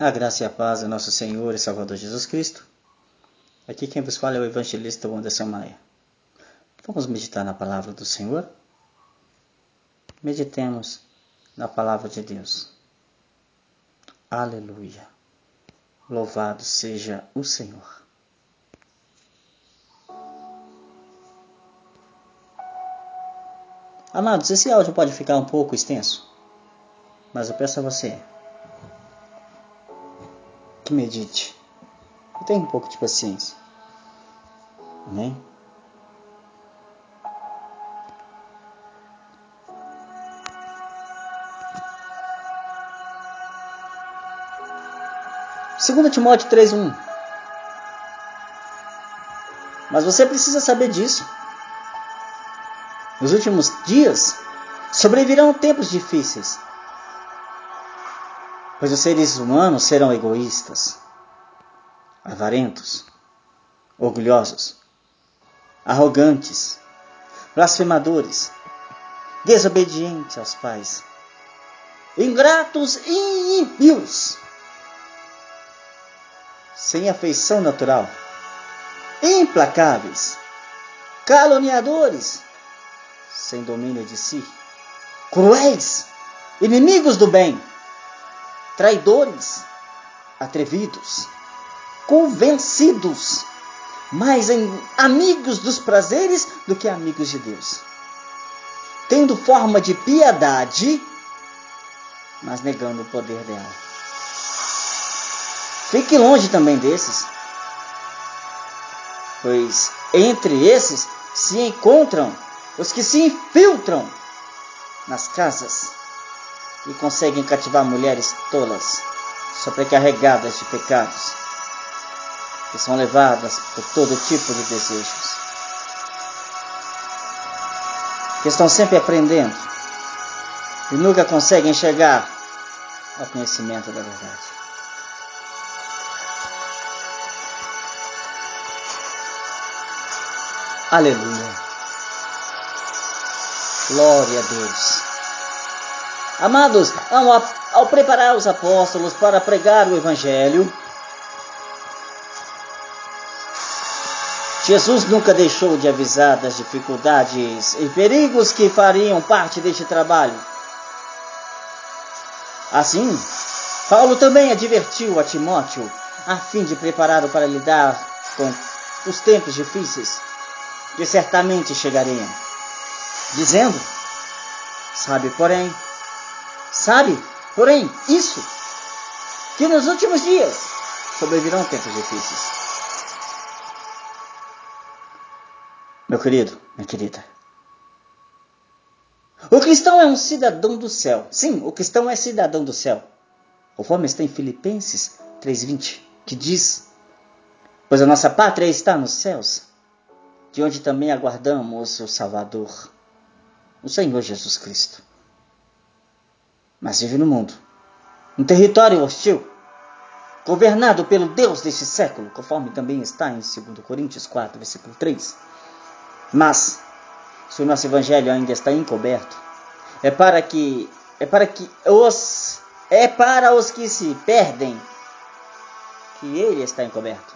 A graça e a paz do nosso Senhor e Salvador Jesus Cristo. Aqui quem vos fala é o evangelista Anderson Maia. Vamos meditar na palavra do Senhor? Meditemos na palavra de Deus. Aleluia. Louvado seja o Senhor. Amados, esse áudio pode ficar um pouco extenso, mas eu peço a você que medite. E tenha um pouco de paciência. Amém? Segundo Timóteo 3:1. Mas você precisa saber disso. Nos últimos dias sobrevirão tempos difíceis pois os seres humanos serão egoístas, avarentos, orgulhosos, arrogantes, blasfemadores, desobedientes aos pais, ingratos e ímpios, sem afeição natural, implacáveis, caluniadores, sem domínio de si, cruéis, inimigos do bem traidores, atrevidos, convencidos, mais amigos dos prazeres do que amigos de Deus, tendo forma de piedade, mas negando o poder dela. Fique longe também desses, pois entre esses se encontram os que se infiltram nas casas e conseguem cativar mulheres tolas, sobrecarregadas de pecados, que são levadas por todo tipo de desejos, que estão sempre aprendendo e nunca conseguem chegar ao conhecimento da verdade. Aleluia. Glória a Deus. Amados, ao, ao preparar os apóstolos para pregar o Evangelho, Jesus nunca deixou de avisar das dificuldades e perigos que fariam parte deste trabalho. Assim, Paulo também advertiu a Timóteo a fim de prepará-lo para lidar com os tempos difíceis que certamente chegariam, dizendo: Sabe, porém, Sabe, porém, isso, que nos últimos dias sobrevirão tempos difíceis. Meu querido, minha querida. O cristão é um cidadão do céu. Sim, o cristão é cidadão do céu. Conforme está em Filipenses 3,20, que diz: Pois a nossa pátria está nos céus, de onde também aguardamos o Salvador, o Senhor Jesus Cristo mas vive no mundo. Um território hostil, governado pelo Deus deste século, conforme também está em 2 Coríntios 4, versículo 3. Mas, se o nosso evangelho ainda está encoberto, é para que é para que os é para os que se perdem que ele está encoberto,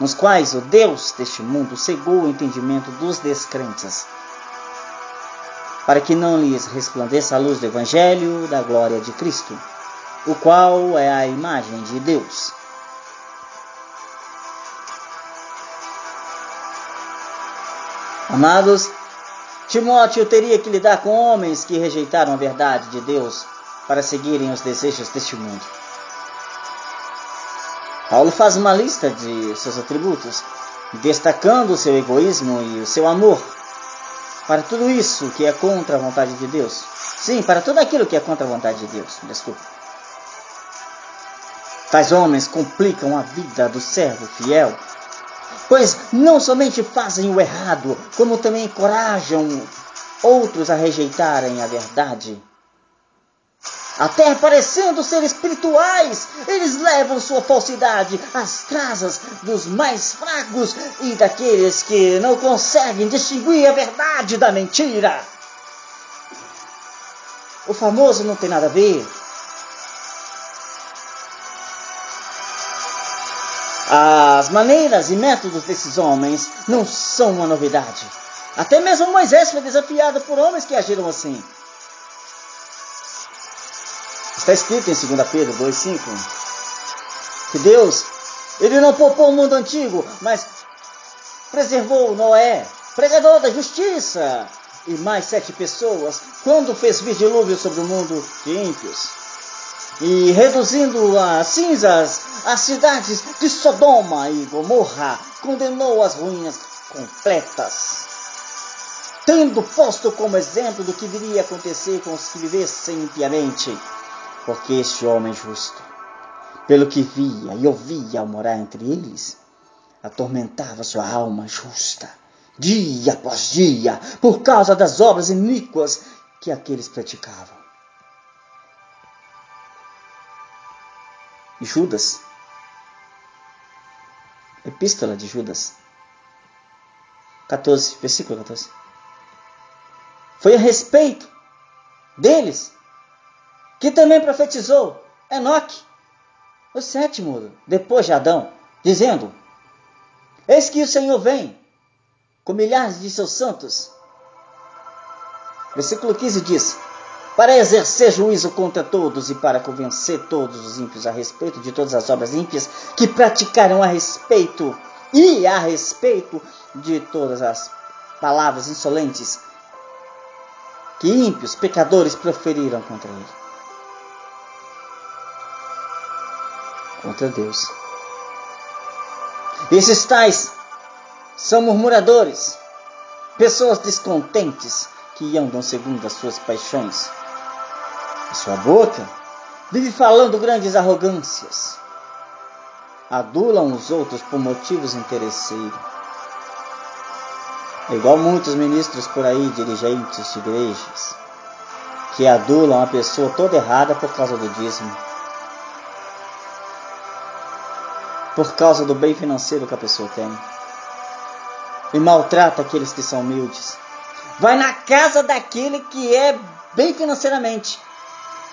nos quais o Deus deste mundo cegou o entendimento dos descrentes para que não lhes resplandeça a luz do Evangelho da glória de Cristo, o qual é a imagem de Deus. Amados, Timóteo teria que lidar com homens que rejeitaram a verdade de Deus para seguirem os desejos deste mundo. Paulo faz uma lista de seus atributos, destacando o seu egoísmo e o seu amor para tudo isso que é contra a vontade de Deus. Sim, para tudo aquilo que é contra a vontade de Deus. Desculpa. Tais homens complicam a vida do servo fiel, pois não somente fazem o errado, como também encorajam outros a rejeitarem a verdade até parecendo ser espirituais, eles levam sua falsidade às casas dos mais fracos e daqueles que não conseguem distinguir a verdade da mentira. O famoso não tem nada a ver. As maneiras e métodos desses homens não são uma novidade. Até mesmo Moisés foi desafiado por homens que agiram assim. Está escrito em 2 Pedro 2,5 que Deus, Ele não poupou o mundo antigo, mas preservou Noé, pregador da justiça, e mais sete pessoas, quando fez vir dilúvio sobre o mundo de ímpios. E reduzindo a cinzas as cidades de Sodoma e Gomorra, condenou as ruínas completas. Tendo posto como exemplo do que viria acontecer com os que vivessem impiamente, porque este homem justo, pelo que via e ouvia ao morar entre eles, atormentava sua alma justa, dia após dia, por causa das obras iníquas que aqueles praticavam. Judas, Epístola de Judas, 14, versículo 14. Foi a respeito deles que também profetizou Enoque, o sétimo, depois de Adão, dizendo: Eis que o Senhor vem com milhares de seus santos. Versículo 15 diz: Para exercer juízo contra todos e para convencer todos os ímpios a respeito de todas as obras ímpias que praticaram a respeito e a respeito de todas as palavras insolentes que ímpios, pecadores proferiram contra ele. Contra Deus. Esses tais são murmuradores, pessoas descontentes que andam segundo as suas paixões. Sua boca vive falando grandes arrogâncias. Adulam os outros por motivos interesseiros. É igual muitos ministros por aí, dirigentes de igrejas, que adulam a pessoa toda errada por causa do dízimo. Por causa do bem financeiro que a pessoa tem. E maltrata aqueles que são humildes. Vai na casa daquele que é bem financeiramente,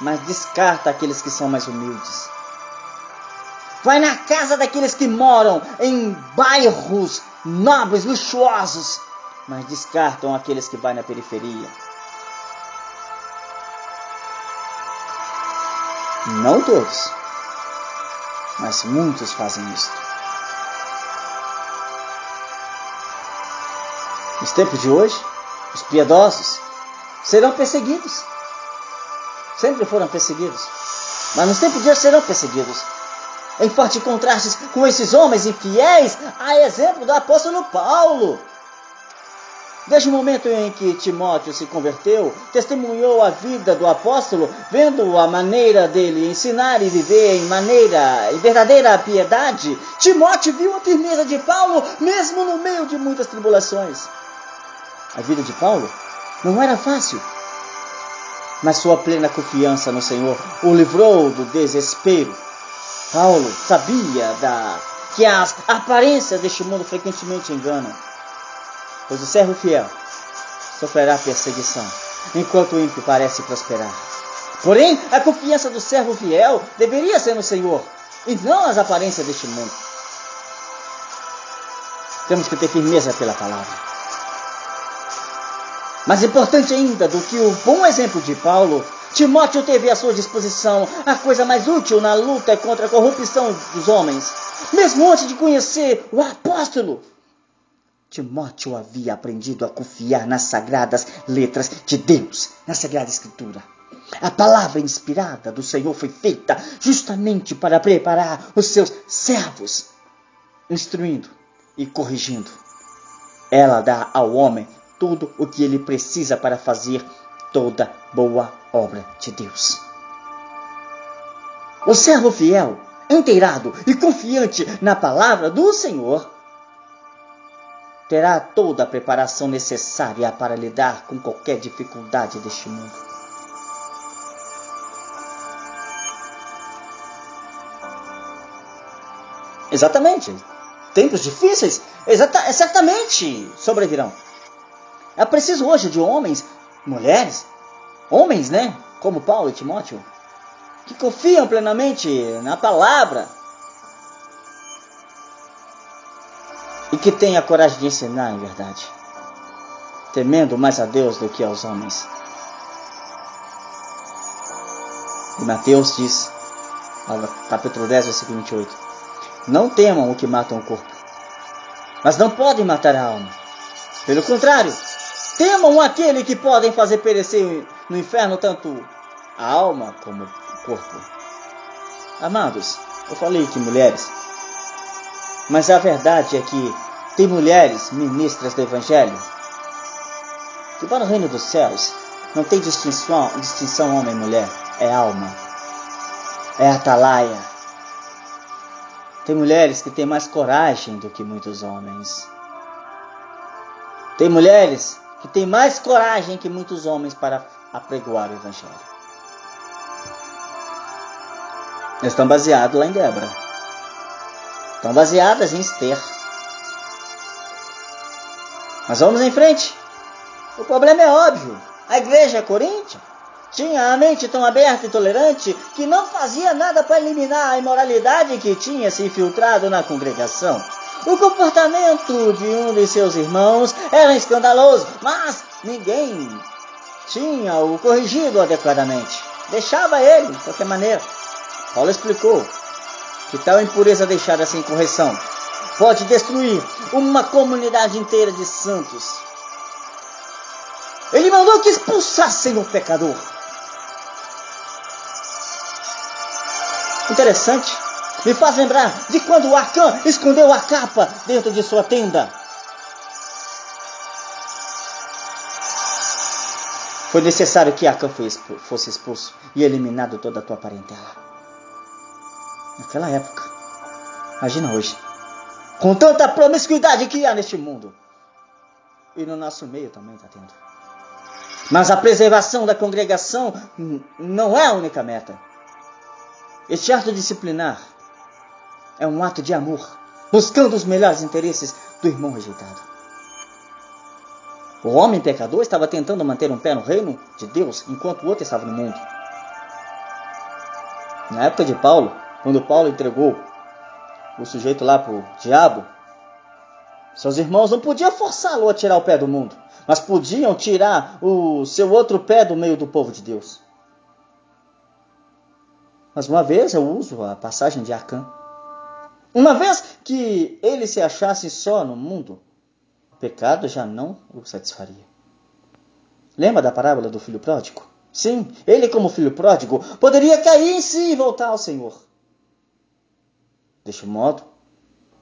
mas descarta aqueles que são mais humildes. Vai na casa daqueles que moram em bairros nobres, luxuosos, mas descartam aqueles que vão na periferia. Não todos mas muitos fazem isto. Nos tempos de hoje, os piedosos serão perseguidos. Sempre foram perseguidos. Mas nos tempos de hoje serão perseguidos. Em forte contraste com esses homens infiéis, a exemplo do apóstolo Paulo Desde o momento em que Timóteo se converteu, testemunhou a vida do apóstolo, vendo a maneira dele ensinar e viver em maneira e verdadeira piedade, Timóteo viu a firmeza de Paulo, mesmo no meio de muitas tribulações. A vida de Paulo não era fácil, mas sua plena confiança no Senhor o livrou do desespero. Paulo sabia da, que as aparências deste mundo frequentemente enganam pois o servo fiel sofrerá perseguição, enquanto o ímpio parece prosperar. Porém, a confiança do servo fiel deveria ser no Senhor, e não nas aparências deste mundo. Temos que ter firmeza pela palavra. Mais importante ainda do que o bom exemplo de Paulo, Timóteo teve à sua disposição a coisa mais útil na luta contra a corrupção dos homens. Mesmo antes de conhecer o apóstolo, Timóteo havia aprendido a confiar nas sagradas letras de Deus, na Sagrada Escritura. A palavra inspirada do Senhor foi feita justamente para preparar os seus servos, instruindo e corrigindo. Ela dá ao homem tudo o que ele precisa para fazer toda boa obra de Deus. O servo fiel, inteirado e confiante na palavra do Senhor terá toda a preparação necessária para lidar com qualquer dificuldade deste mundo. Exatamente. Tempos difíceis, exata, certamente sobrevirão. É preciso hoje de homens, mulheres, homens, né? Como Paulo e Timóteo, que confiam plenamente na palavra e que tenha coragem de ensinar em verdade, temendo mais a Deus do que aos homens. E Mateus diz, capítulo 10, versículo 28, Não temam o que matam o corpo, mas não podem matar a alma. Pelo contrário, temam aquele que podem fazer perecer no inferno tanto a alma como o corpo. Amados, eu falei que mulheres, mas a verdade é que tem mulheres ministras do Evangelho que para o reino dos céus não tem distinção, distinção homem mulher, é alma, é atalaia. Tem mulheres que têm mais coragem do que muitos homens. Tem mulheres que têm mais coragem que muitos homens para apregoar o Evangelho. Estão baseados lá em Débora. Estão baseadas em Esther. Mas vamos em frente. O problema é óbvio. A igreja coríntia tinha a mente tão aberta e tolerante que não fazia nada para eliminar a imoralidade que tinha se infiltrado na congregação. O comportamento de um de seus irmãos era escandaloso, mas ninguém tinha o corrigido adequadamente. Deixava ele, de qualquer maneira. Paulo explicou que tal impureza deixada sem correção pode destruir uma comunidade inteira de santos. Ele mandou que expulsassem o pecador. Interessante. Me faz lembrar de quando o Acã escondeu a capa dentro de sua tenda. Foi necessário que Acã fosse expulso e eliminado toda a tua parentela. Naquela época. Imagina hoje. Com tanta promiscuidade que há neste mundo. E no nosso meio também está tendo. Mas a preservação da congregação não é a única meta. Este ato disciplinar é um ato de amor, buscando os melhores interesses do irmão rejeitado. O homem pecador estava tentando manter um pé no reino de Deus, enquanto o outro estava no mundo. Na época de Paulo, quando Paulo entregou o sujeito lá para o diabo, seus irmãos não podiam forçá-lo a tirar o pé do mundo, mas podiam tirar o seu outro pé do meio do povo de Deus. Mas uma vez eu uso a passagem de Acã. Uma vez que ele se achasse só no mundo, o pecado já não o satisfaria. Lembra da parábola do filho pródigo? Sim, ele, como filho pródigo, poderia cair em si e voltar ao Senhor. Deste modo,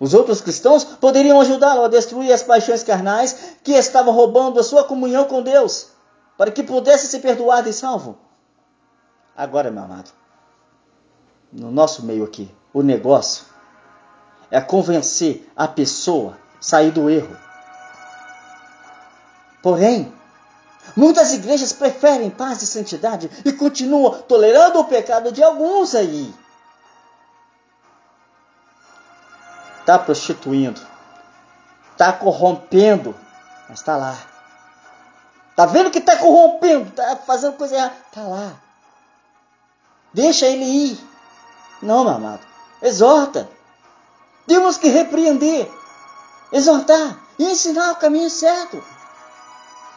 os outros cristãos poderiam ajudá-lo a destruir as paixões carnais que estavam roubando a sua comunhão com Deus, para que pudesse ser perdoado e salvo. Agora, meu amado, no nosso meio aqui, o negócio é convencer a pessoa a sair do erro. Porém, muitas igrejas preferem paz e santidade e continuam tolerando o pecado de alguns aí. Está prostituindo, está corrompendo, mas está lá. Está vendo que está corrompendo, está fazendo coisa errada, está lá. Deixa ele ir. Não, meu amado. Exorta. Temos que repreender, exortar e ensinar o caminho certo.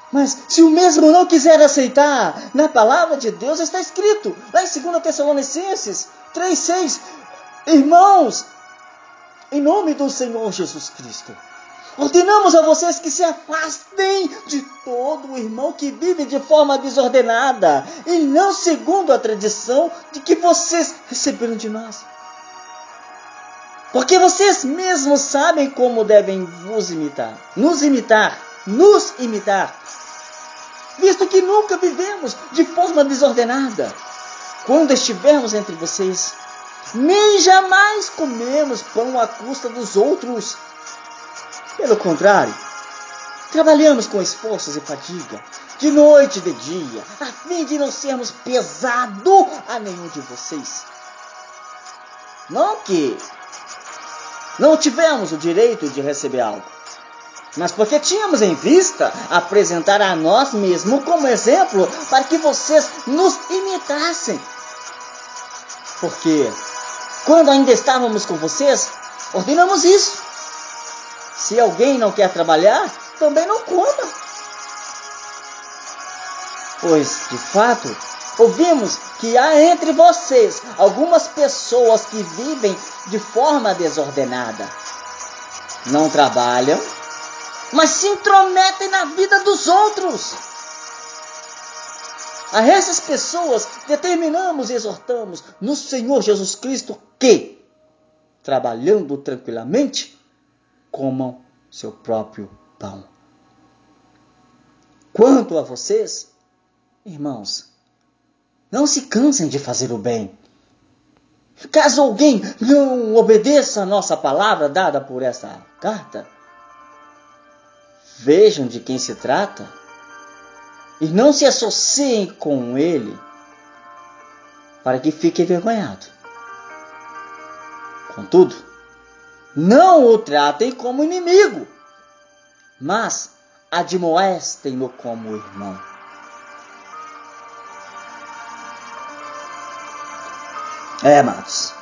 Mas se o mesmo não quiser aceitar, na palavra de Deus está escrito, lá em 2 Tessalonicenses 3,6: Irmãos, em nome do Senhor Jesus Cristo. Ordenamos a vocês que se afastem de todo o irmão que vive de forma desordenada e não segundo a tradição de que vocês receberam de nós. Porque vocês mesmos sabem como devem vos imitar, nos imitar, nos imitar, visto que nunca vivemos de forma desordenada. Quando estivermos entre vocês, nem jamais comemos pão à custa dos outros. Pelo contrário, trabalhamos com esforços e fadiga, de noite e de dia, a fim de não sermos pesado a nenhum de vocês. Não que não tivemos o direito de receber algo, mas porque tínhamos em vista apresentar a nós mesmos como exemplo para que vocês nos imitassem. Porque quando ainda estávamos com vocês, ordenamos isso. Se alguém não quer trabalhar, também não coma. Pois, de fato, ouvimos que há entre vocês algumas pessoas que vivem de forma desordenada. Não trabalham, mas se intrometem na vida dos outros. A essas pessoas determinamos e exortamos no Senhor Jesus Cristo que, trabalhando tranquilamente, comam seu próprio pão. Quanto a vocês, irmãos, não se cansem de fazer o bem. Caso alguém não obedeça a nossa palavra dada por essa carta, vejam de quem se trata e não se associem com ele para que fique envergonhado. Contudo, não o tratem como inimigo, mas admoestem-no como irmão. É, amados,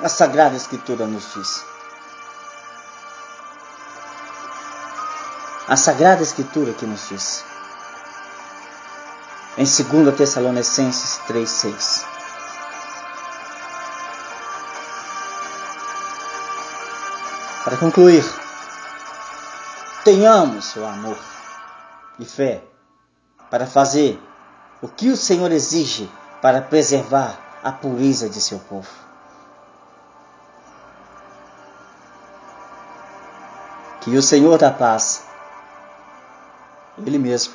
a Sagrada Escritura nos diz. A Sagrada Escritura que nos diz. Em 2 Tessalonicenses 3,6. Para concluir, tenhamos o amor e fé para fazer o que o Senhor exige para preservar a pureza de seu povo. Que o Senhor da paz, Ele mesmo,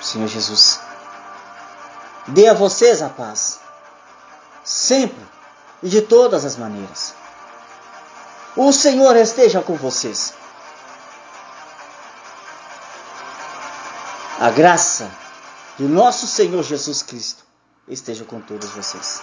o Senhor Jesus, dê a vocês a paz, sempre e de todas as maneiras. O Senhor esteja com vocês. A graça de nosso Senhor Jesus Cristo esteja com todos vocês.